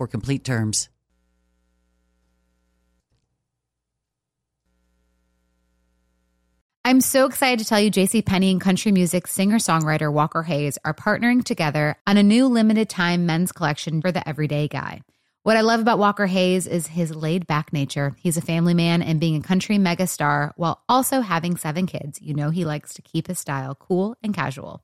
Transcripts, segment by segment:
for complete terms. I'm so excited to tell you JC Penney and country music singer-songwriter Walker Hayes are partnering together on a new limited time men's collection for the everyday guy. What I love about Walker Hayes is his laid back nature. He's a family man and being a country megastar while also having seven kids. You know, he likes to keep his style cool and casual.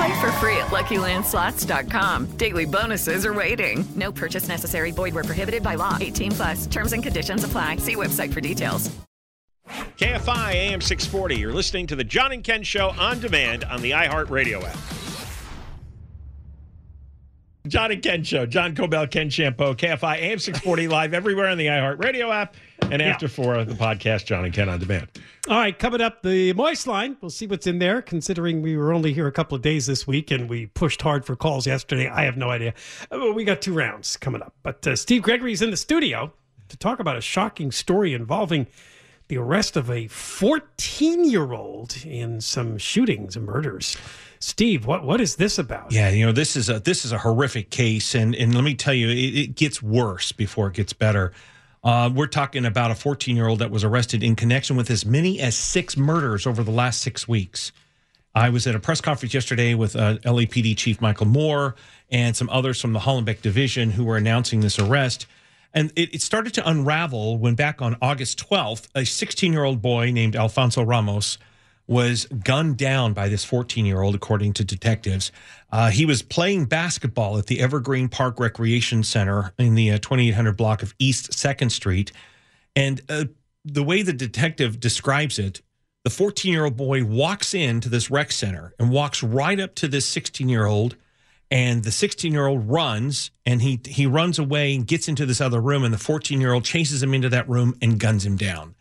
Play for free at LuckyLandSlots.com. Daily bonuses are waiting. No purchase necessary. Void were prohibited by law. 18 plus. Terms and conditions apply. See website for details. KFI AM 640. You're listening to the John and Ken Show on demand on the iHeartRadio app. John and Ken Show. John Kobylt, Ken Chiampou, KFI AM 640 live everywhere on the iHeartRadio app. And after four, the podcast, John and Ken on demand. All right, coming up, the Moist line. We'll see what's in there, considering we were only here a couple of days this week and we pushed hard for calls yesterday. I have no idea. Uh, We got two rounds coming up. But uh, Steve Gregory's in the studio to talk about a shocking story involving the arrest of a 14 year old in some shootings and murders. Steve, what, what is this about? Yeah, you know this is a this is a horrific case, and and let me tell you, it, it gets worse before it gets better. Uh, we're talking about a 14 year old that was arrested in connection with as many as six murders over the last six weeks. I was at a press conference yesterday with uh, LAPD Chief Michel Moore and some others from the Hollenbeck Division who were announcing this arrest. And it, it started to unravel when back on August 12th, a 16 year old boy named Alfonso Ramos was gunned down by this 14 year old, according to detectives. Uh, he was playing basketball at the Evergreen Park Recreation Center in the uh, 2800 block of East 2nd Street. And uh, the way the detective describes it, the 14 year old boy walks into this rec center and walks right up to this 16 year old. And the 16 year old runs and he, he runs away and gets into this other room. And the 14 year old chases him into that room and guns him down.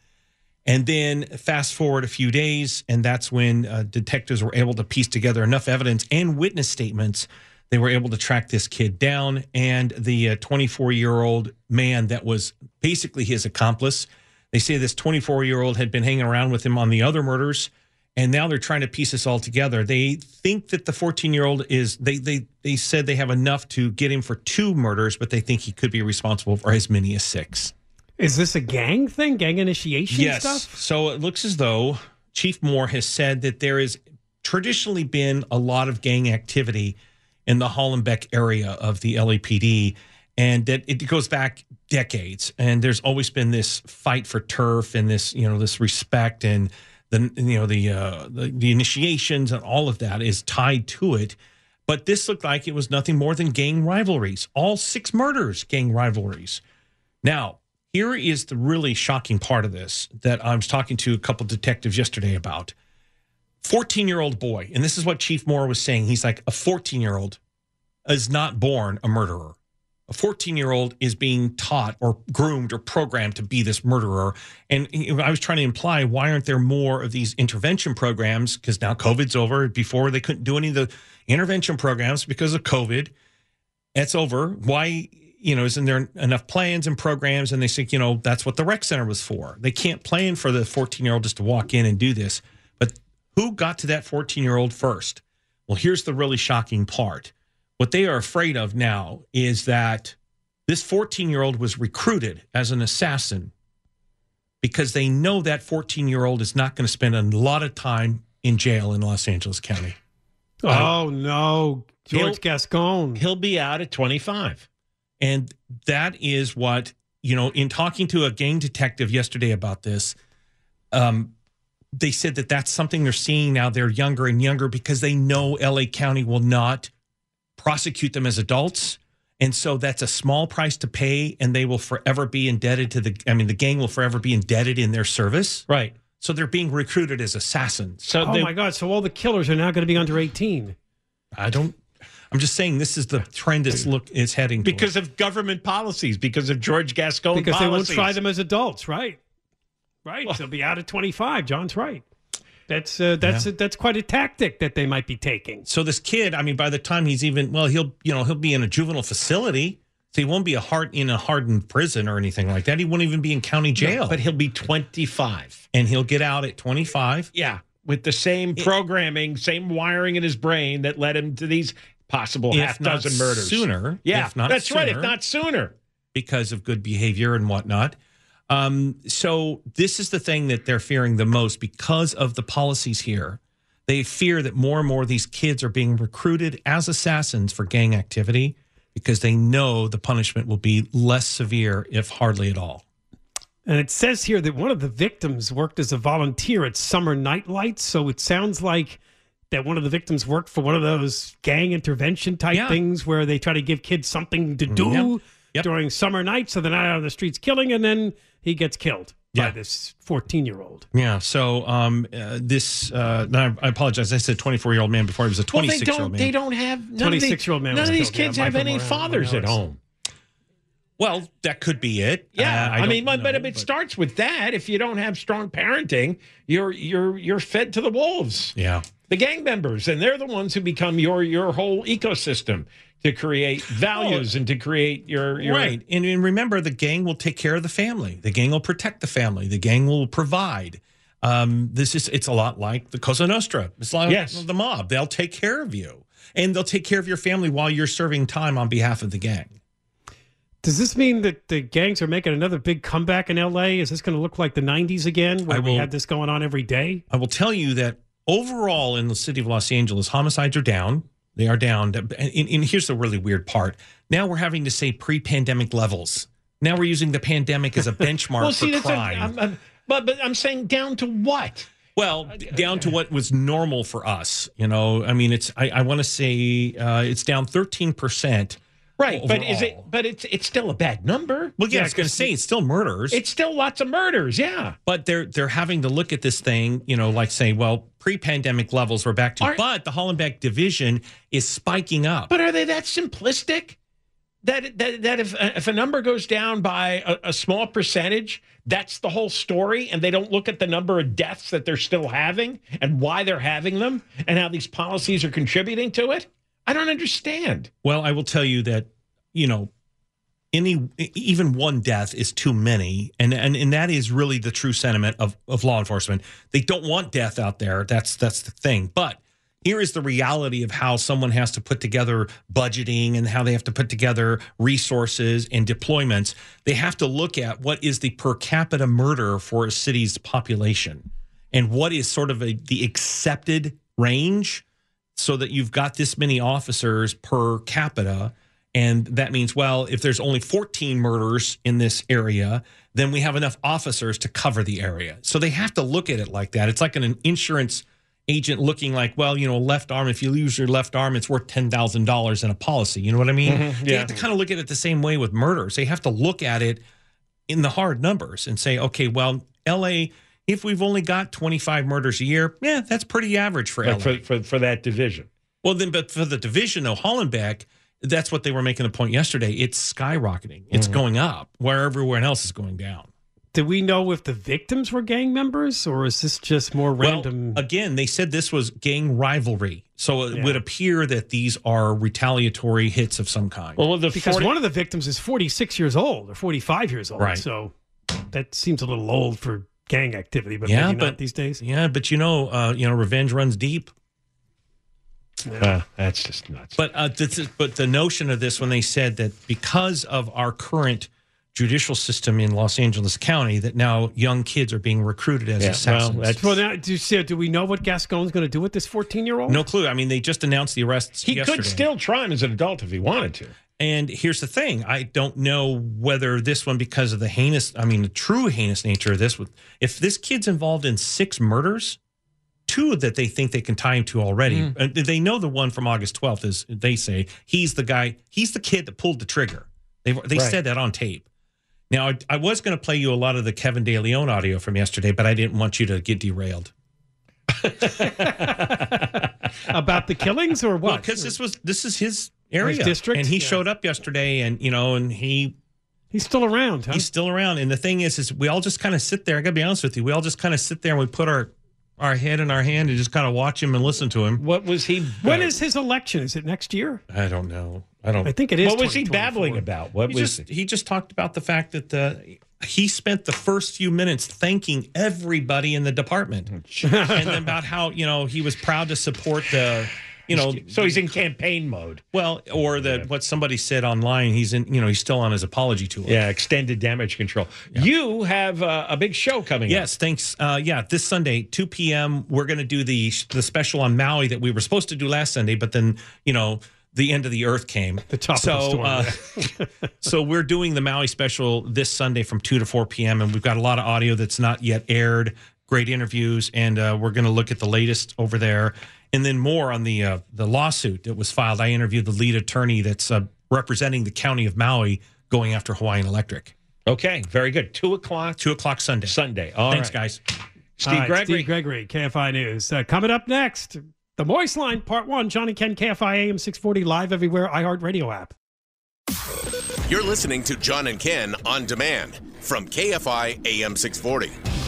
And then fast forward a few days, and that's when uh, detectives were able to piece together enough evidence and witness statements. They were able to track this kid down, and the 24 year old man that was basically his accomplice. They say this 24 year old had been hanging around with him on the other murders, and now they're trying to piece this all together. They think that the 14 year old is they they they said they have enough to get him for two murders, but they think he could be responsible for as many as six. Is this a gang thing, gang initiation yes. stuff? So it looks as though Chief Moore has said that there has traditionally been a lot of gang activity in the Hollenbeck area of the LAPD, and that it goes back decades. And there's always been this fight for turf and this, you know, this respect and the, you know, the uh, the, the initiations and all of that is tied to it. But this looked like it was nothing more than gang rivalries. All six murders, gang rivalries. Now, here is the really shocking part of this that I was talking to a couple detectives yesterday about. 14 year old boy, and this is what Chief Moore was saying. He's like, a 14 year old is not born a murderer. a 14 year old is being taught or groomed or programmed to be this murderer. And I was trying to imply why aren't there more of these intervention programs? Because now COVID's over. Before they couldn't do any of the intervention programs because of COVID. It's over. Why, you know, isn't there enough plans and programs? And they think, you know, that's what the rec center was for. They can't plan for the 14 year old just to walk in and do this. But who got to that 14 year old first? Well, here's the really shocking part what they are afraid of now is that this 14 year old was recruited as an assassin because they know that 14 year old is not going to spend a lot of time in jail in Los Angeles County. Oh, no. George He'll- Gascon. He'll be out at 25. And that is what, you know, in talking to a gang detective yesterday about this, um, they said that that's something they're seeing now. They're younger and younger because they know LA County will not prosecute them as adults. And so that's a small price to pay, and they will forever be indebted to the, I mean, the gang will forever be indebted in their service. Right. So they're being recruited as assassins. So Oh, they, my God. So all the killers are now going to be under 18. I don't, I'm just saying this is the trend it's look, it's heading towards. because of government policies, because of George Gascon Because they won't try them as adults, right? Right. They'll be out at 25. John's right. That's uh, that's that's quite a tactic that they might be taking. So this kid, I mean, by the time he's even well, he'll you know he'll be in a juvenile facility, so he won't be a hard in a hardened prison or anything like that. He won't even be in county jail, But he'll be 25. and he'll get out at twenty five. Yeah. With the same programming, same wiring in his brain that led him to these possible If half not dozen murders. sooner, Yeah. if not that's right. If not sooner. because of good behavior and whatnot. Um, so this is the thing that they're fearing the most because of the policies here. They fear that more and more of these kids are being recruited as assassins for gang activity because they know the punishment will be less severe, if hardly at all. And it says here that one of the victims worked as a volunteer at Summer Night Lights. So it sounds like that one of the victims worked for one of those gang intervention type Yeah. things where they try to give kids something to do Yep. Yep. during summer nights so they're not out on the streets killing, and then he gets killed by Yeah. this 14 year old. Yeah. So um, uh, this, uh, I apologize. I said 24 year old man before he was a Well, they 26 year old man. They don't have none of these- 26-year-old man None of these kids have any fathers at home. well, that could be it. Yeah, Uh, I, don't mean, but, but know, if it starts with that, if you don't have strong parenting, you're you're you're fed to the wolves, yeah. The gang members, and they're the ones who become your your whole ecosystem to create values and to create your your right. And, and remember, the gang will take care of the family. The gang will protect the family. The gang will provide. Um, this is it's a lot like the Cosa Nostra. It's like Yes. the mob. They'll take care of you, and they'll take care of your family while you're serving time on behalf of the gang. Does this mean that the gangs are making another big comeback in LA? Is this going to look like the 90s again, where I we had this going on every day? I will tell you that overall in the city of Los Angeles, homicides are down. They are down. And, and- here's the really weird part. Now we're having to say pre-pandemic levels. Now we're using the pandemic as a benchmark well, for see, a, crime. I'm, I'm, but but I'm saying down to what? Well, down to what was normal for us. You know, I mean, it's I, I want to say uh, it's down thirteen percent. Right, but is it? But it's it's still a bad number. Well, yeah, I was going to say it's still murders. It's still lots of murders. Yeah. but they're they're having to look at this thing, you know, like say, well, pre-pandemic levels we're back to, Aren't- but the Hollenbeck division is spiking up. But are they that simplistic? That that that if uh, if a number goes down by a, a small percentage, that's the whole story, and they don't look at the number of deaths that they're still having and why they're having them and how these policies are contributing to it. I don't understand. Well, I will tell you that, you know, any even one death is too many, and and and that is really the true sentiment of of law enforcement. They don't want death out there. That's that's the thing. But here is the reality of how someone has to put together budgeting and how they have to put together resources and deployments. They have to look at what is the per capita murder for a city's population and what is sort of a, the accepted range so that you've got this many officers per capita. And that means, well, if there's only 14 murders in this area, then we have enough officers to cover the area. So they have to look at it like that. It's like an insurance agent looking like, well, you know, left arm, if you lose your left arm, it's worth $10,000 in a policy. You know what I mean? Mm-hmm. They yeah. have to kind of look at it the same way with murders. They have to look at it in the hard numbers and say, okay, well, LA, if we've only got 25 murders a year, yeah, that's pretty average for LA. Like for, for for that division. Well, then, but for the division, though, Hollenbeck that's what they were making the point yesterday. It's skyrocketing. It's Mm-hmm. going up where everyone else is going down. Do we know if the victims were gang members or is this just more random? Well, again, they said this was gang rivalry, so it Yeah. would appear that these are retaliatory hits of some kind. Well, the because 40 one of the victims is 46 years old or 45 years old. Right. So that seems a little old for gang activity, but yeah, maybe but not these days. Yeah, but you know, uh, you know, revenge runs deep. Uh, that's just nuts. But uh, this is, but the notion of this when they said that because of our current judicial system in Los Angeles County, that now young kids are being recruited as Yeah, well, assassins. that's- Well, now, do, you do we know what Gascon's going to do with this 14 year old? no clue. I mean, they just announced the arrests. he yesterday. could still try him as an adult if he wanted to. And here's the thing: I don't know whether this one, because of the heinous, I mean, the true heinous nature of this. If this kid's involved in six murders, two that they think they can tie him to already, Mm. and they know the one from August 12th is they say he's the guy, he's the kid that pulled the trigger. They they Right. said that on tape. Now, I, I was going to play you a lot of the Kevin De Leon audio from yesterday, but I didn't want you to get derailed. About the killings or what? Because this was this is his area, district? and he Yeah. showed up yesterday, and you know, and he He's still around, huh? He's still around. And the thing is, is we all just kind of sit there. I gotta be honest with you. We all just kind of sit there and we put our our head in our hand and just kind of watch him and listen to him. What was he? when uh, is his election? Is it next year? I don't know. I don't. I think it is. What was he babbling about? What he was just he just talked about the fact that the he spent the first few minutes thanking everybody in the department, and then about how you know he was proud to support the you know so he's in campaign mode. well or the what somebody said online he's in you know he's still on his apology tour. Yeah, extended damage control. You have uh, a big show coming Yes, thanks. Uh, yeah, this Sunday, 2 p.m., we're going to do the the special on Maui that we were supposed to do last Sunday, but then, you know, the end of the earth came. The top of so, the storm, uh, so we're doing the Maui special this Sunday from 2 to 4 p.m., and we've got a lot of audio that's not yet aired, great interviews, and uh, we're going to look at the latest over there. And then more on the uh, the lawsuit that was filed. I interviewed the lead attorney that's uh, representing the county of Maui going after Hawaiian Electric. Okay, very good. Two o'clock 2 o'clock Sunday. Sunday. All Thanks, right. guys. Steve All right, Gregory. Steve Gregory, KFI News. Uh, coming up next, the Moist Line, Part 1. Johnny Ken, KFI AM 640, live everywhere, iHeartRadio app. You're listening to John and Ken on demand from KFI AM 640.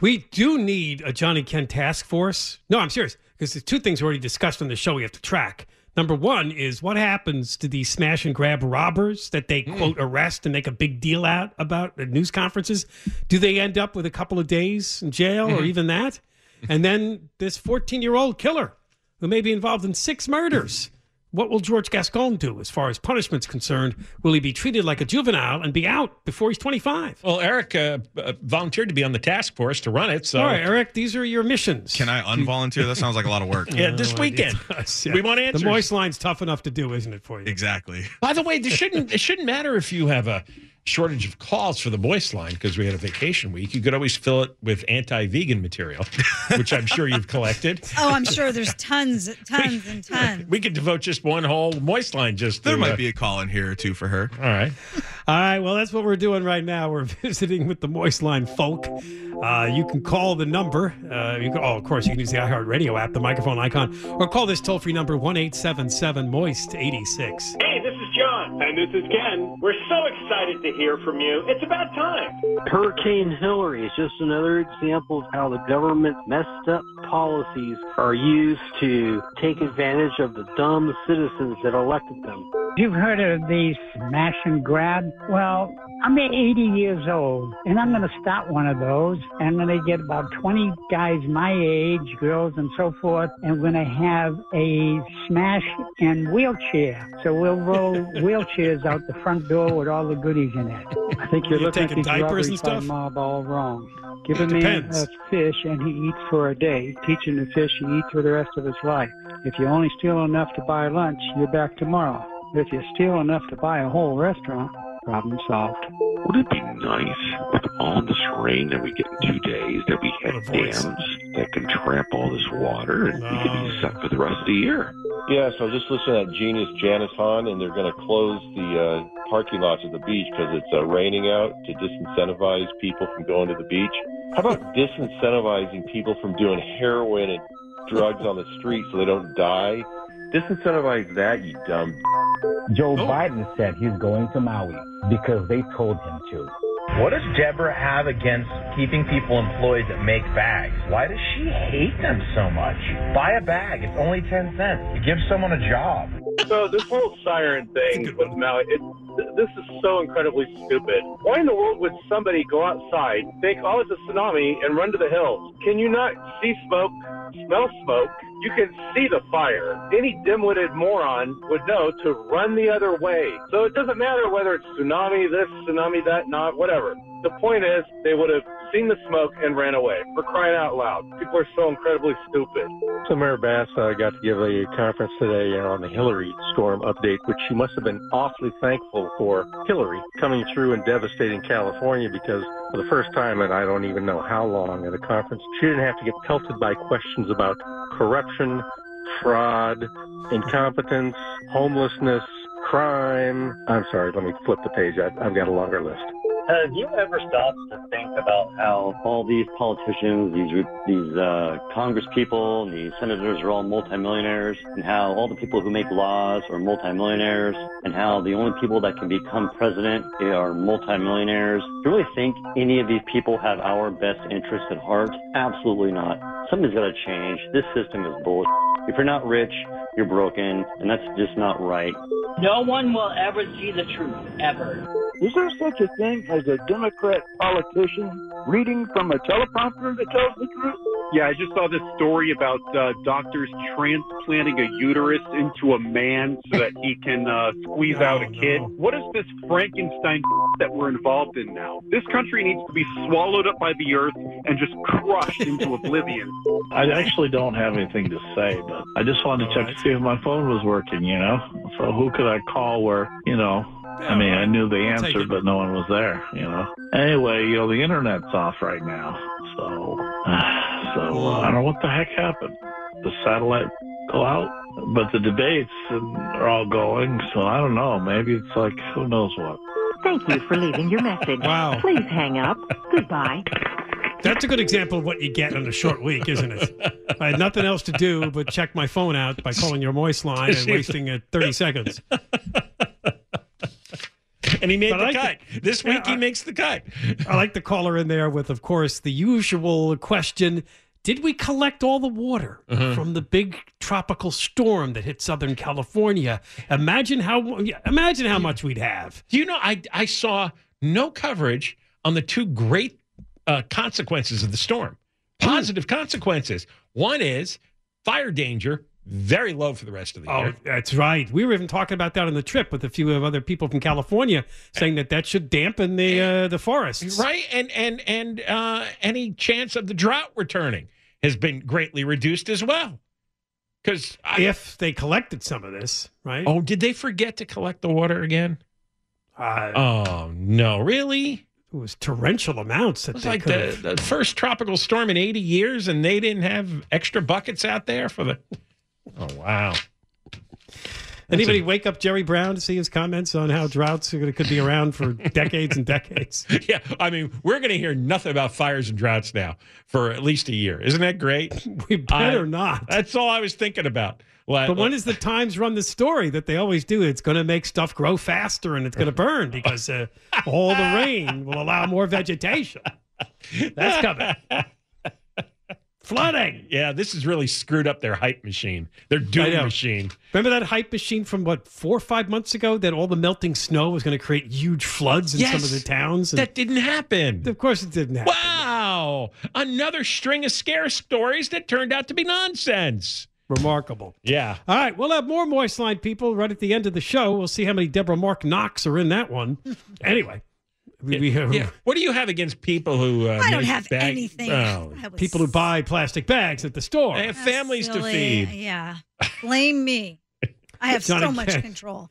We do need a Johnny Ken task force. No, I'm serious, because there's two things we already discussed on the show we have to track. Number one is what happens to these smash and grab robbers that they hmm. quote arrest and make a big deal out about at news conferences? Do they end up with a couple of days in jail or hmm. even that? And then this 14 year old killer who may be involved in six murders. What will George Gascon do as far as punishment's concerned? Will he be treated like a juvenile and be out before he's 25? Well, Eric uh, uh, volunteered to be on the task force to run it. So, All right, Eric, these are your missions. Can I unvolunteer? That sounds like a lot of work. yeah, this No idea. weekend. Yes, yeah. We want answers. The moist line's tough enough to do, isn't it, for you? Exactly. By the way, this shouldn't it shouldn't matter if you have a shortage of calls for the moist line because we had a vacation week. You could always fill it with anti-vegan material, which I'm sure you've collected. Oh, I'm sure there's tons, tons, and tons. We could devote just one whole moist line just There to, might uh, be a call in here or two for her. All right. All right, well, that's what we're doing right now. We're visiting with the Moist Line folk. Uh, you can call the number. Uh, you can, oh, of course, you can use the iHeartRadio app, the microphone icon, or call this toll free number 1 877 Moist 86. Hey, this is John. And this is Ken. We're so excited to hear from you. It's about time. Hurricane Hilary is just another example of how the government's messed up policies are used to take advantage of the dumb citizens that elected them. You've heard of the smash and grab? Well, I'm 80 years old, and I'm going to start one of those. And I'm going to get about 20 guys my age, girls, and so forth, and we're going to have a smash and wheelchair. So we'll roll wheelchairs out the front door with all the goodies in it. I think you're, You looking at taking these diapers robberies and stuff? mob all wrong. Give It a man a fish and he eats for a day. Teach him to fish, he eats for the rest of his life. If you only steal enough to buy lunch, you're back tomorrow. If you steal enough to buy a whole restaurant, problem solved. Would it be nice with all this rain that we get in two days that we had dams that can trap all this water and we could be set for the rest of the year? Yeah, so just listen to that genius Janice Hahn, and they're going to close the uh, parking lots at the beach because it's uh, raining out to disincentivize people from going to the beach. How about disincentivizing people from doing heroin and drugs on the street so they don't die Disincentivize that, you dumb. Joe Biden said he's going to Maui because they told him to. What does Deborah have against keeping people employed that make bags? Why does she hate them so much? Buy a bag. It's only 10 cents. It gives someone a job. So this whole siren thing with Maui, it, this is so incredibly stupid. Why in the world would somebody go outside, think, oh, it's a tsunami, and run to the hills? Can you not see smoke, smell smoke? You can see the fire. Any dim-witted moron would know to run the other way. So it doesn't matter whether it's tsunami, this, tsunami, that, not, whatever. The point is, they would have seen the smoke and ran away. For crying out loud. People are so incredibly stupid. So Mayor Bass uh, got to give a conference today on the Hilary storm update, which she must have been awfully thankful for Hilary coming through and devastating California because for the first time in I don't even know how long at a conference, she didn't have to get pelted by questions about corruption, fraud, incompetence, homelessness, crime. I'm sorry, let me flip the page. I, I've got a longer list. Have you ever stopped to think about how all these politicians, these these uh, Congress people, and these senators are all multimillionaires, and how all the people who make laws are multimillionaires, and how the only people that can become president are multimillionaires? Do you really think any of these people have our best interests at heart? Absolutely not. Something's got to change. This system is bullshit. If you're not rich, you're broken, and that's just not right. No one will ever see the truth, ever. Is there such a thing as a Democrat politician reading from a teleprompter that tells the truth? Yeah, I just saw this story about uh, doctors transplanting a uterus into a man so that he can uh, squeeze out a kid. What is this Frankenstein that we're involved in now? This country needs to be swallowed up by the earth and just crushed into oblivion. I actually don't have anything to say, but I just wanted to check to see if my phone was working, you know? So who could I call where, you know, I mean, I knew the answer, but no one was there, you know? Anyway, you know, the internet's off right now. So, so uh, I don't know what the heck happened. The satellite go out, but the debates are all going, so I don't know. Maybe it's like, who knows what. Thank you for leaving your message. Wow. Please hang up. Goodbye. That's a good example of what you get on a short week, isn't it? I had nothing else to do but check my phone out by calling your moist line and wasting uh, 30 seconds. And he made But the I cut. the- this week Yeah, he I- makes the cut. I like the caller in there with, of course, the usual question Did we collect all the water Uh-huh. from the big tropical storm that hit Southern California? Imagine how imagine how much we'd have. Do you know I I saw no coverage on the two great uh, consequences of the storm. Positive consequences. One is fire danger very low for the rest of the Oh, year. Oh, that's right. We were even talking about that on the trip with a few of other people from California, saying that that should dampen the uh, the forests. Right, and and and uh, any chance of the drought returning has been greatly reduced as well. Because if they collected some of this, right? Oh, did they forget to collect the water again? Uh, oh no, really? It was torrential amounts that It was they like the, the first tropical storm in 80 years, and they didn't have extra buckets out there for the. Oh wow! Anybody wake up Jerry Brown to see his comments on how droughts are gonna, could be around for decades and decades? Yeah, I mean, we're going to hear nothing about fires and droughts now for at least a year. Isn't that great? We better I- not. That's all I was thinking about. Like- But when does the Times run the story that they always do? It's going to make stuff grow faster and it's going to burn because uh, all the rain will allow more vegetation. That's coming. Flooding. Yeah, this has really screwed up their hype machine, their doom machine. Remember that hype machine from what four or five months ago that all the melting snow was going to create huge floods in some of the towns? And That didn't happen. of course, it didn't happen. Wow, another string of scare stories that turned out to be nonsense. Remarkable. Yeah. All right, we'll have more Moist Line people right at the end of the show. We'll see how many Deborah Mark Knox are in that one. Anyway, we, we have Yeah. What do you have against people who? Uh, I don't have bag- anything. Oh, people who buy plastic bags at the store. they have families to feed. Yeah. Blame me. I have so much Cash. control.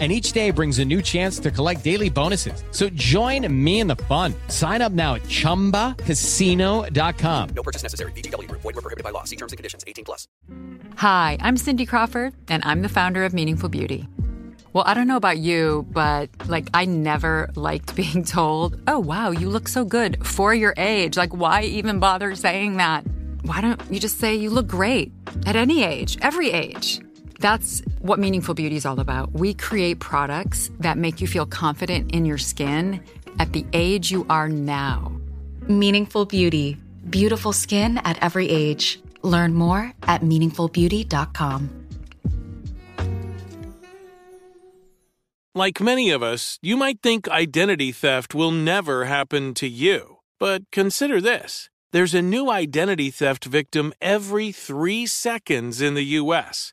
and each day brings a new chance to collect daily bonuses. So join me in the fun. Sign up now at ChumbaCasino.com. No purchase necessary. VGW. Void were prohibited by law. See terms and conditions. 18 plus. Hi, I'm Cindy Crawford, and I'm the founder of Meaningful Beauty. Well, I don't know about you, but like I never liked being told, "Oh, wow, you look so good for your age." Like why even bother saying that? Why don't you just say you look great at any age, every age? That's what Meaningful Beauty is all about. We create products that make you feel confident in your skin at the age you are now. Meaningful Beauty. Beautiful skin at every age. Learn more at meaningfulbeauty.com. Like many of us, you might think identity theft will never happen to you. But consider this there's a new identity theft victim every three seconds in the U.S.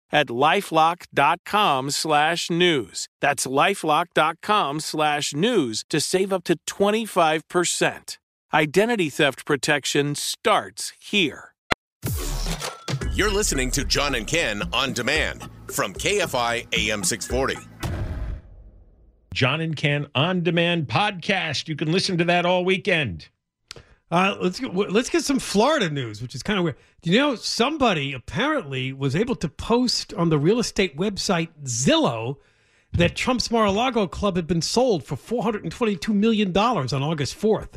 at lifelock.com slash news. That's lifelock.com slash news to save up to 25%. Identity theft protection starts here. You're listening to John and Ken on demand from KFI AM 640. John and Ken on demand podcast. You can listen to that all weekend. Uh, let's get, let's get some Florida news, which is kind of weird. Do you know somebody apparently was able to post on the real estate website Zillow that Trump's Mar-a-Lago club had been sold for 422 million dollars on August 4th.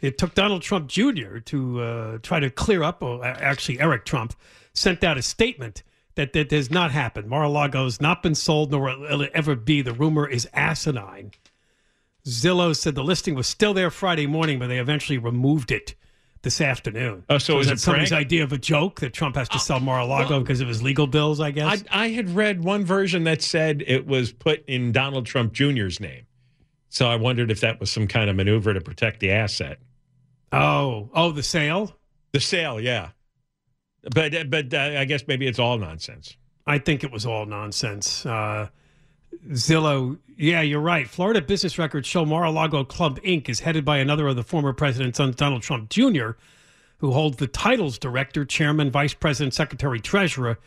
It took Donald Trump Jr. to uh, try to clear up. Or actually, Eric Trump sent out a statement that that has not happened. Mar-a-Lago has not been sold, nor will it ever be. The rumor is asinine. Zillow said the listing was still there Friday morning, but they eventually removed it this afternoon. Oh, so, is that it somebody's prank? idea of a joke that Trump has to sell Mar-a-Lago because of his legal bills? I guess. I, I had read one version that said it was put in Donald Trump Jr.'s name. So I wondered if that was some kind of maneuver to protect the asset. Oh, oh, the sale. The sale, yeah. But but uh, I guess maybe it's all nonsense. I think it was all nonsense. Uh, Zillow, yeah, you're right. Florida business records show Mar-a-Lago Club Inc. is headed by another of the former president's sons, Donald Trump Jr., who holds the titles director, chairman, vice president, secretary, treasurer.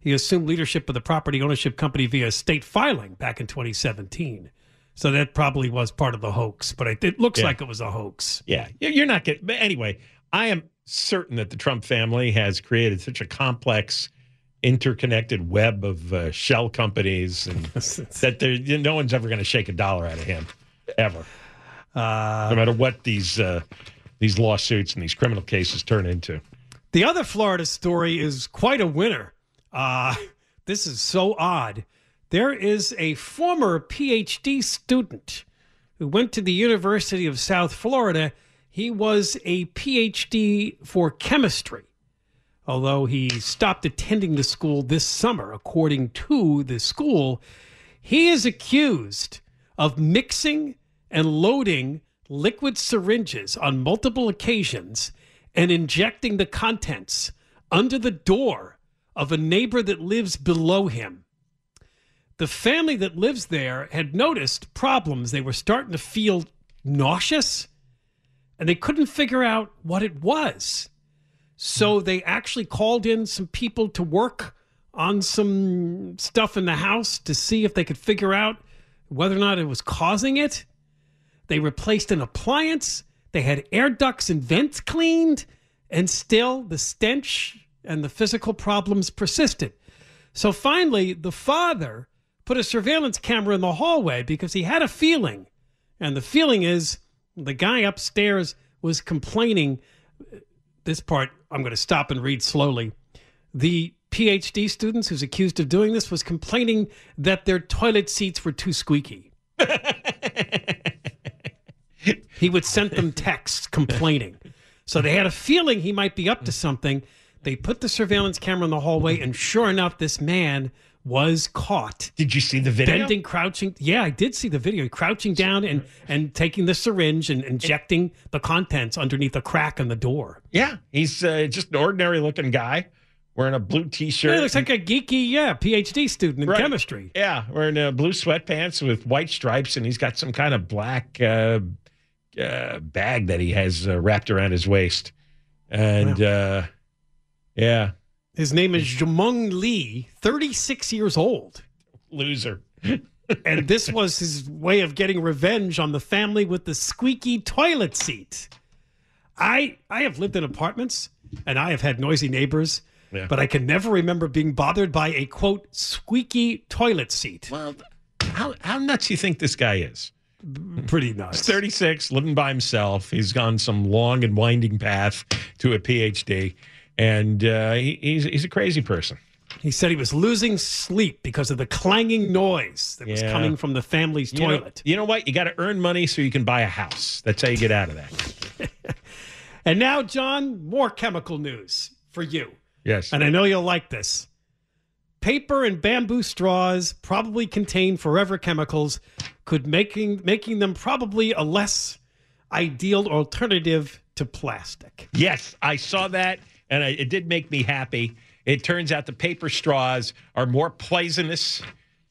He assumed leadership of the property ownership company via state filing back in 2017. So that probably was part of the hoax, but it, it looks Yeah. like it was a hoax. Yeah, You- you're not getting. But anyway, I am certain that the Trump family has created such a complex, interconnected web of uh, shell companies, and that there, you know, no one's ever going to shake a dollar out of him, ever. Uh, no matter what these uh, these lawsuits and these criminal cases turn into. The other Florida story is quite a winner. Uh, this is so odd. There is a former PhD student who went to the University of South Florida. He was a PhD for chemistry. Although he stopped attending the school this summer, according to the school. He is accused of mixing and loading liquid syringes on multiple occasions and injecting the contents under the door of a neighbor that lives below him. The family that lives there had noticed problems. They were starting to feel nauseous and they couldn't figure out what it was. So they actually called in some people to work on some stuff in the house to see if they could figure out whether or not it was causing it. They replaced an appliance. They had air ducts and vents cleaned, and still the stench and the physical problems persisted. So finally, the father put a surveillance camera in the hallway because he had a feeling. And the feeling is the guy upstairs was complaining. This part I'm going to stop and read slowly. The PhD students who's accused of doing this was complaining that their toilet seats were too squeaky. he would send them texts complaining. So they had a feeling he might be up to something. They put the surveillance camera in the hallway, and sure enough, this man was caught. Did you see the video? Bending, crouching. Yeah, I did see the video. Crouching down and and taking the syringe and injecting the contents underneath a crack in the door. Yeah, he's uh, just an ordinary looking guy wearing a blue T-shirt. Yeah, he looks like a geeky, yeah, PhD student in Right. chemistry. Yeah, wearing uh, blue sweatpants with white stripes, and he's got some kind of black uh, uh, bag that he has uh, wrapped around his waist. And uh, yeah, His name is Jamung Lee, 36 years old. loser. and this was his way of getting revenge on the family with the squeaky toilet seat. I I have lived in apartments and I have had noisy neighbors, Yeah. but I can never remember being bothered by a quote squeaky toilet seat. Well, how how nuts you think this guy is? Pretty nuts. He's 36, living by himself. He's gone some long and winding path to a PhD, and uh, he, he's he's a crazy person. He said he was losing sleep because of the clanging noise that was Yeah. coming from the family's You know- toilet. you know what? You got to earn money so you can buy a house. That's how you get out of that. And now, John, more chemical news for you. Yes. And I know you'll like this. Paper and bamboo straws probably contain forever chemicals, could making making them probably a less ideal alternative to plastic. Yes, I saw that, and I, it did make me happy. It turns out the paper straws are more poisonous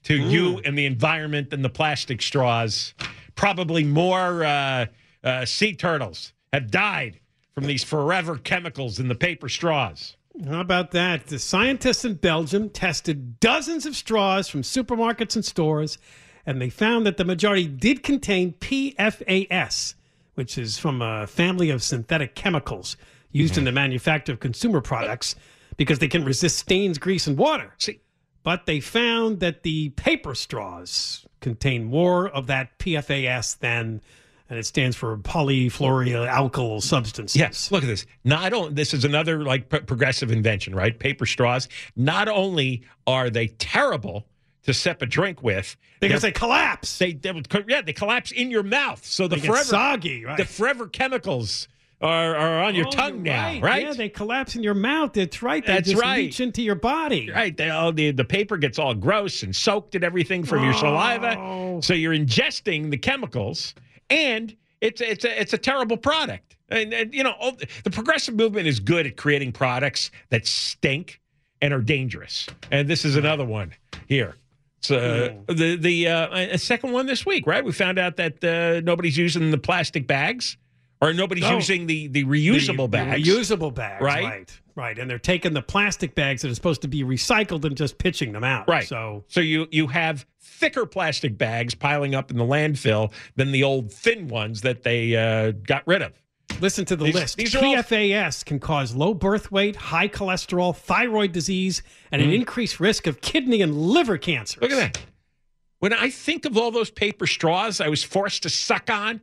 to you and the environment than the plastic straws. Probably more uh, uh, sea turtles have died from these forever chemicals in the paper straws. How about that? The scientists in Belgium tested dozens of straws from supermarkets and stores, and they found that the majority did contain PFAS, which is from a family of synthetic chemicals used in mm-hmm. the manufacture of consumer products because they can resist stains, grease, and water. See, But they found that the paper straws contain more of that PFAS than, and it stands for polyfluoroalkyl substances. Yes, look at this. Not only this is another like pro- progressive invention, right? Paper straws. Not only are they terrible to sip a drink with, Because they're- collapse. They, they yeah, they collapse in your mouth. So the They get forever soggy, right. The forever chemicals are, are on your Oh, tongue now, right? Yeah, they collapse in your mouth. That's right. They That's just right. reach into your body. Right, they, all the the paper gets all gross and soaked and everything from your Oh. saliva. So you're ingesting the chemicals, and it's it's a it's a terrible product. And, and, you know, all- the progressive movement is good at creating products that stink and are dangerous. And this is another one here. It's uh, the the uh, a second one this week, right? We found out that uh, nobody's using the plastic bags, or nobody's No. using the the reusable The- the bags. reusable bags. Right? Right. Right. And they're taking the plastic bags that are supposed to be recycled and just pitching them out. Right. So so you you have thicker plastic bags piling up in the landfill than the old thin ones that they uh, got rid of. listen to the These- list. these are all- PFAS can cause low birth weight, high cholesterol, thyroid disease, and an increased risk of kidney and liver cancer. Look at that. When I think of all those paper straws I was forced to suck on,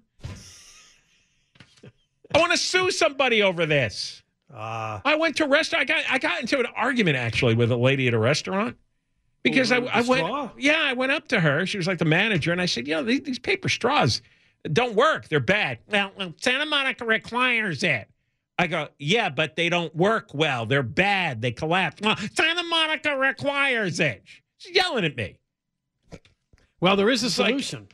I want to sue somebody over this. Uh, I went to a restaurant. I got I got into an argument actually with a lady at a restaurant because I, I went. straw? Yeah, I went up to her. She was like the manager, and I said, "You know, these, these paper straws don't work. They're bad." Well, Santa Monica requires it. I go, yeah, but they don't work well. They're bad. They collapse. Well, Santa Monica requires it. She's yelling at me. Well, there is a It's like- solution.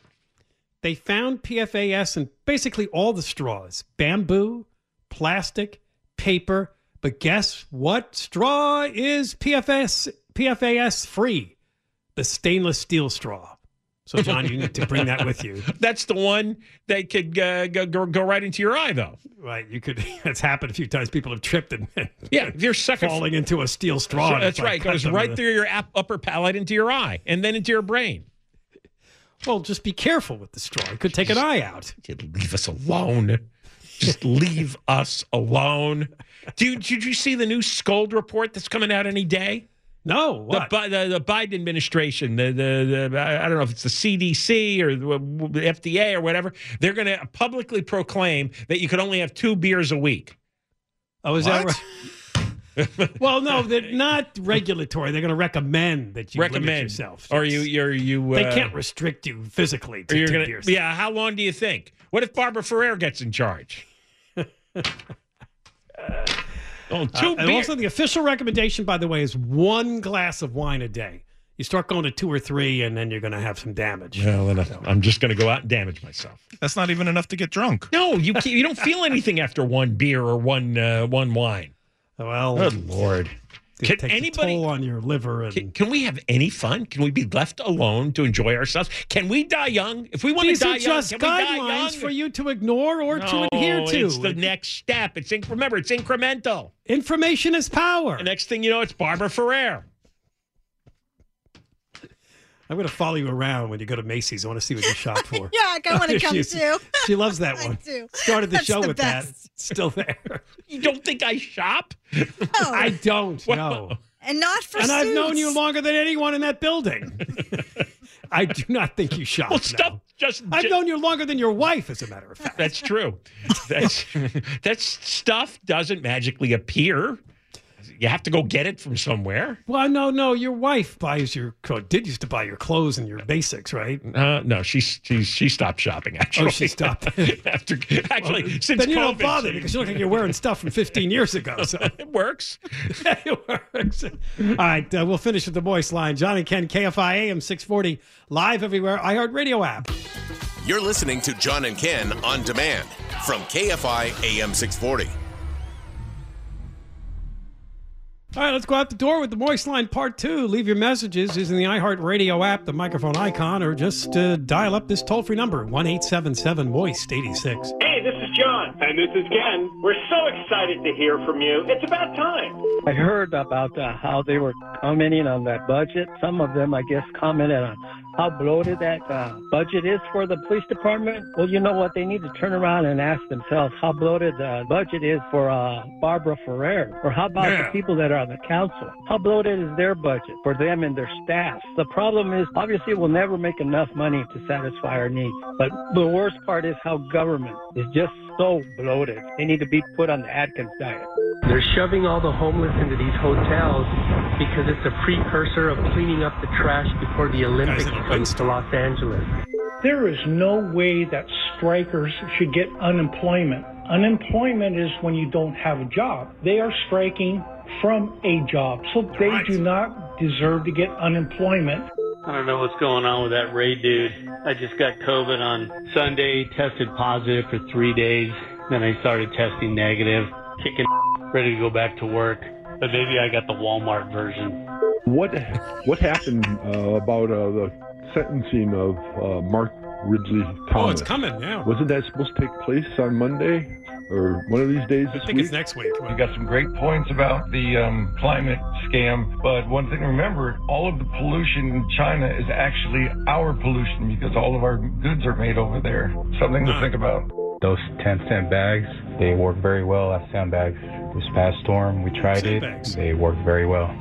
They found PFAS in basically all the straws bamboo, plastic, paper. But guess what straw is PFS, PFAS free? The stainless steel straw. So, John, you need to bring that with you. That's the one that could uh, go, go go right into your eye, though. Right. You could, it's happened a few times. People have tripped and Yeah, you're sucking falling into a steel straw. That's right. It goes right in the- through your upper palate into your eye and then into your brain. Well, just be careful with the straw. It could take an eye out. Leave us alone. Just leave us alone. Dude, did you see the new Scold report that's coming out any day? No, The, what? Bi- the, the Biden administration, the, the, the I don't know if it's the CDC or the FDA or whatever, they're going to publicly proclaim that you could only have two beers a week. Oh, is that right? well, no, they're not regulatory. They're going to recommend that you limit Recommend yourself. or you, you're you. They uh, can't restrict you physically to you're two gonna, beers. yeah. How long do you think? What if Barbara Ferrer gets in charge? oh, two Uh, and beers. also, the official recommendation, by the way, is one glass of wine a day. You start going to two or three, and then you're going to have some damage. Well, then I'm just going to go out and damage myself. That's not even enough to get drunk. No, you can't, you don't feel anything after one beer or one uh, one wine. Well, good lord. It Can takes anybody a toll on your liver and can, can we have any fun? Can we be left alone to enjoy ourselves? Can we die young? If we want These to die are just young, can we die guidelines young? for you to ignore or to adhere to. It's the next step. It's remember, it's incremental. Information is power. The next thing you know, it's Barbara Ferrer. I'm going to follow you around when you go to Macy's. I want to see what you shop for. Yeah, I kinda wanna come She's- too. She loves that one. do. Started the That's show the with best. that. It's still there. You don't think I shop? I don't know. And not for And I've known you longer than anyone in that building. I do not think you shop. Well, stuff just. I've known you longer than your wife, as a matter of fact. That's true. That's that stuff doesn't magically appear. You have to go get it from somewhere. Well, no, no. Your wife buys your co- did used to buy your clothes and your basics, right? Uh, no, she she she stopped shopping. Actually, Oh, she stopped. after actually Well, since then you don't COVID, bother she- because you look like you're wearing stuff from 15 years ago. So it works. it works. All right, uh, we'll finish with the voice line. John and Ken, KFI AM 640, live everywhere. iHeartRadio app. You're listening to John and Ken on demand from KFI AM 640. All right, let's go out the door with the voice line part two. Leave your messages is in the iHeartRadio app, the microphone icon, or just uh, dial up this toll free number one eight seven seven Moist eighty six. Hey, this is John. And this is Ken. We're so excited to hear from you. It's about time. I heard about uh, how they were commenting on that budget. Some of them, I guess, commented on how bloated that uh, budget is for the police department. Well, you know what? They need to turn around and ask themselves how bloated the budget is for uh, Barbara Ferrer. Or how about Yeah. the people that are on the council? How bloated is their budget for them and their staff? The problem is, obviously, we'll never make enough money to satisfy our needs. But the worst part is how government is just so bloated. They need to be put on the Atkins diet. They're shoving all the homeless into these hotels because it's a precursor of cleaning up the trash before the Olympics comes to Los Angeles. There is no way that strikers should get unemployment. Unemployment is when you don't have a job. They are striking from a job, so they do not deserve to get unemployment. I don't know what's going on with that Ray dude. I just got COVID on Sunday, tested positive for three days. Then I started testing negative, kicking, ready to go back to work. But maybe I got the Walmart version. What what happened uh, about uh, the sentencing of uh, Mark Ridley Thomas? Oh, it's coming, yeah. Wasn't that supposed to take place on Monday or one of these days this I think week? it's next week. You got some great points about the um, climate scam, but one thing to remember: all of the pollution in China is actually our pollution because all of our goods are made over there. Something to think about. Those 10 cent bags, they work very well as sandbags. This past storm, we tried it. They worked very well.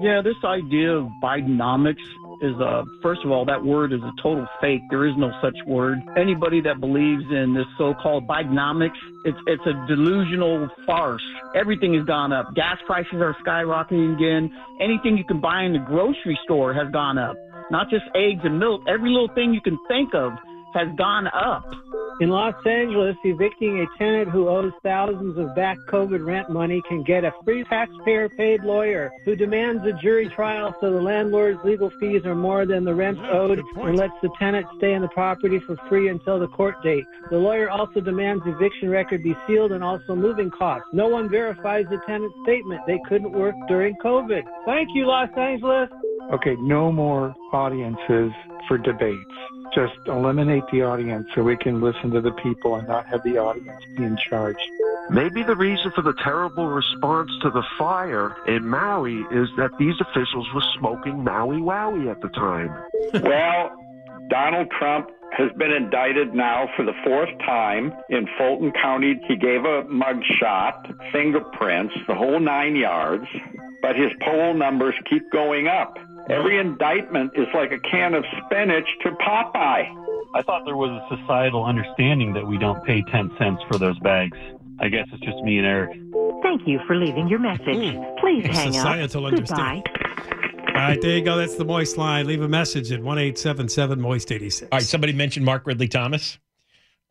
Yeah, this idea of Bidenomics is uh first of all that word is a total fake. There is no such word. Anybody that believes in this so-called Bidenomics, it's it's a delusional farce. Everything has gone up. Gas prices are skyrocketing again. Anything you can buy in the grocery store has gone up. Not just eggs and milk. Every little thing you can think of has gone up. In Los Angeles, evicting a tenant who owes thousands of back COVID rent money can get a free taxpayer paid lawyer who demands a jury trial so the landlord's legal fees are more than the rent owed and lets the tenant stay in the property for free until the court date. The lawyer also demands eviction record be sealed and also moving costs. No one verifies the tenant's statement. They couldn't work during COVID. Thank you, Los Angeles. Okay, no more audiences for debates. Just eliminate the audience so we can listen to the people and not have the audience be in charge. Maybe the reason for the terrible response to the fire in Maui is that these officials were smoking Maui Wowie at the time. well, Donald Trump has been indicted now for the fourth time in Fulton County. He gave a mugshot, fingerprints, the whole nine yards, but his poll numbers keep going up. Every indictment is like a can of spinach to Popeye. I thought there was a societal understanding that we don't pay 10 cents for those bags. I guess it's just me and Eric. Thank you for leaving your message. Please A hang up. societal Goodbye. understanding. All right, there you go. That's the Moist line. Leave a message at one eight seven seven Moist eighty six. All right, somebody mentioned Mark Ridley Thomas.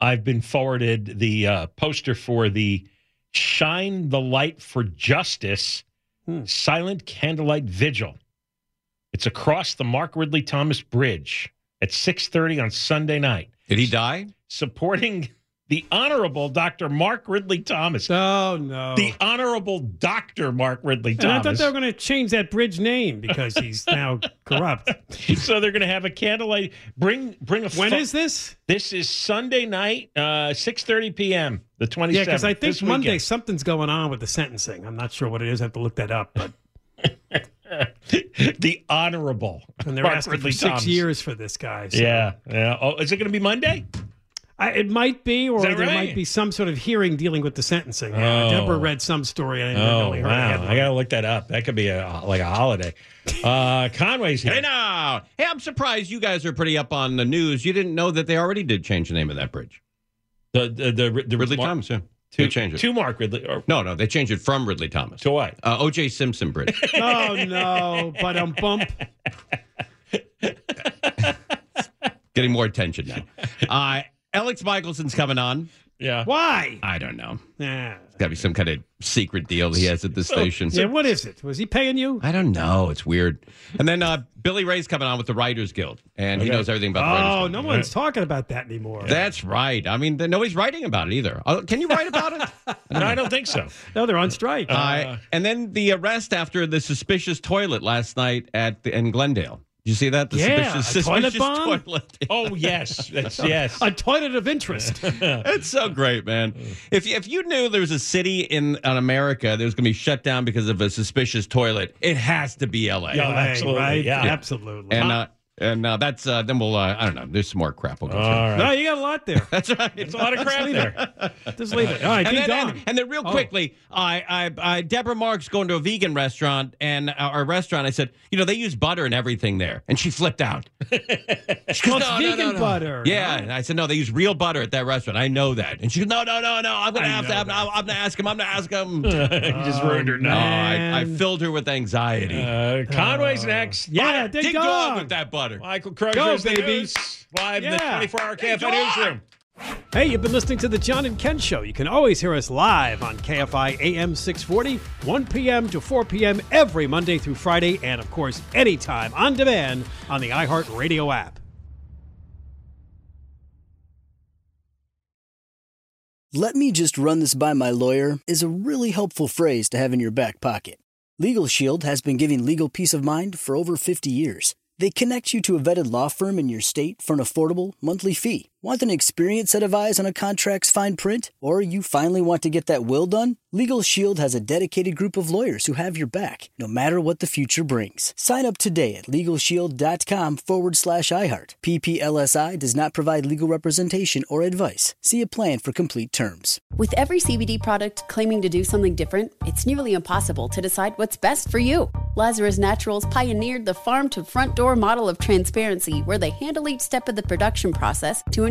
I've been forwarded the uh, poster for the Shine the Light for Justice Silent Candlelight Vigil. It's across the Mark Ridley Thomas Bridge at 6:30 on Sunday night. Did he die? Supporting the Honorable Dr. Mark Ridley Thomas. Oh no. The Honorable Dr. Mark Ridley And I thought they were going to change that bridge name because he's now corrupt. so they're going to have a candlelight. Bring bring a. When is this? This is Sunday night, uh, six thirty p.m. The twenty Yeah, because I think Monday something's going on with the sentencing. I'm not sure what it is. I have to look that up. But the honorable. and they're Mark asking Ridley for six Thomas. years for this guy. so- Yeah, yeah. Oh, is it going to be Monday? I, it might be, or there right? might be some sort of hearing dealing with the sentencing. Yeah, Oh. Deborah read some story. and I Oh only heard a wow! headline. I got to look that up. That could be a like a holiday. Uh, Conway's here. Hey now, hey, I'm surprised you guys are pretty up on the news. You didn't know that they already did change the name of that bridge. The the the, the Ridley Mark- Thomas, yeah. To, they changed it. to Mark Ridley. Or, no, no, they changed it from Ridley Thomas. To what? Uh, O.J. Simpson Bridge. oh no! But um, bump. Getting more attention now. Uh, Alex Michaelsen's coming on. Yeah. Why? I don't know. Nah. It's got to be some kind of secret deal he has at the station. Yeah, what is it? Was he paying you? I don't know. It's weird. And then uh, Billy Ray's coming on with the Writers Guild, and he knows everything about the Writers Oh, Guild. no one's talking about that anymore. That's right. I mean, nobody's writing about it either. Uh, can you write about it? no, I don't think so. No, they're on strike. Uh, and then the arrest after the suspicious toilet last night at the, in Glendale. Did you see that? The Yeah, suspicious, a toilet suspicious bomb? toilet. Oh yes, that's yes. A toilet of interest. it's so great, man. If if you knew there was a city in, in America that was going to be shut down because of a suspicious toilet, it has to be L.A. Yeah, absolutely, right? yeah. Absolutely. And uh, and uh, that's uh, then we'll uh, I don't know. There's some more crap. We'll go All through. right. No, you got a lot there. That's right. It's a lot of crap there. Just leave it. All right, and, ding then, and, and then real Oh. quickly, I, I, I, Deborah Marks going to a vegan restaurant and uh, our restaurant. I said, you know, they use butter and everything there, and she flipped out. She goes, Well, it's "No, no, vegan no, no." butter. Yeah, and I said, no, they use real butter at that restaurant. I know that. And she goes, no, no, no, no. I'm gonna I have to. know I'm. I'm gonna ask him. I'm gonna ask him. you just ruined her no. I, I filled her with anxiety. Uh, Conway's next. Yeah, Butter. ding, Dig dog with that butter. Michael Crozier Go, the baby. news. Live in the 24-hour Ding Cafe newsroom. Hey, you've been listening to the John and Ken Show. You can always hear us live on KFI AM 640, 1 p.m. to 4 p.m. every Monday through Friday, and of course, anytime on demand on the iHeartRadio app. Let me just run this by my lawyer is a really helpful phrase to have in your back pocket. Legal Shield has been giving legal peace of mind for over 50 years. They connect you to a vetted law firm in your state for an affordable monthly fee. Want an experienced set of eyes on a contract's fine print? Or you finally want to get that will done? Legal Shield has a dedicated group of lawyers who have your back, no matter what the future brings. Sign up today at LegalShield.com forward slash iHeart. PPLSI does not provide legal representation or advice. See a plan for complete terms. With every CBD product claiming to do something different, it's nearly impossible to decide what's best for you. Lazarus Naturals pioneered the farm to front door model of transparency where they handle each step of the production process to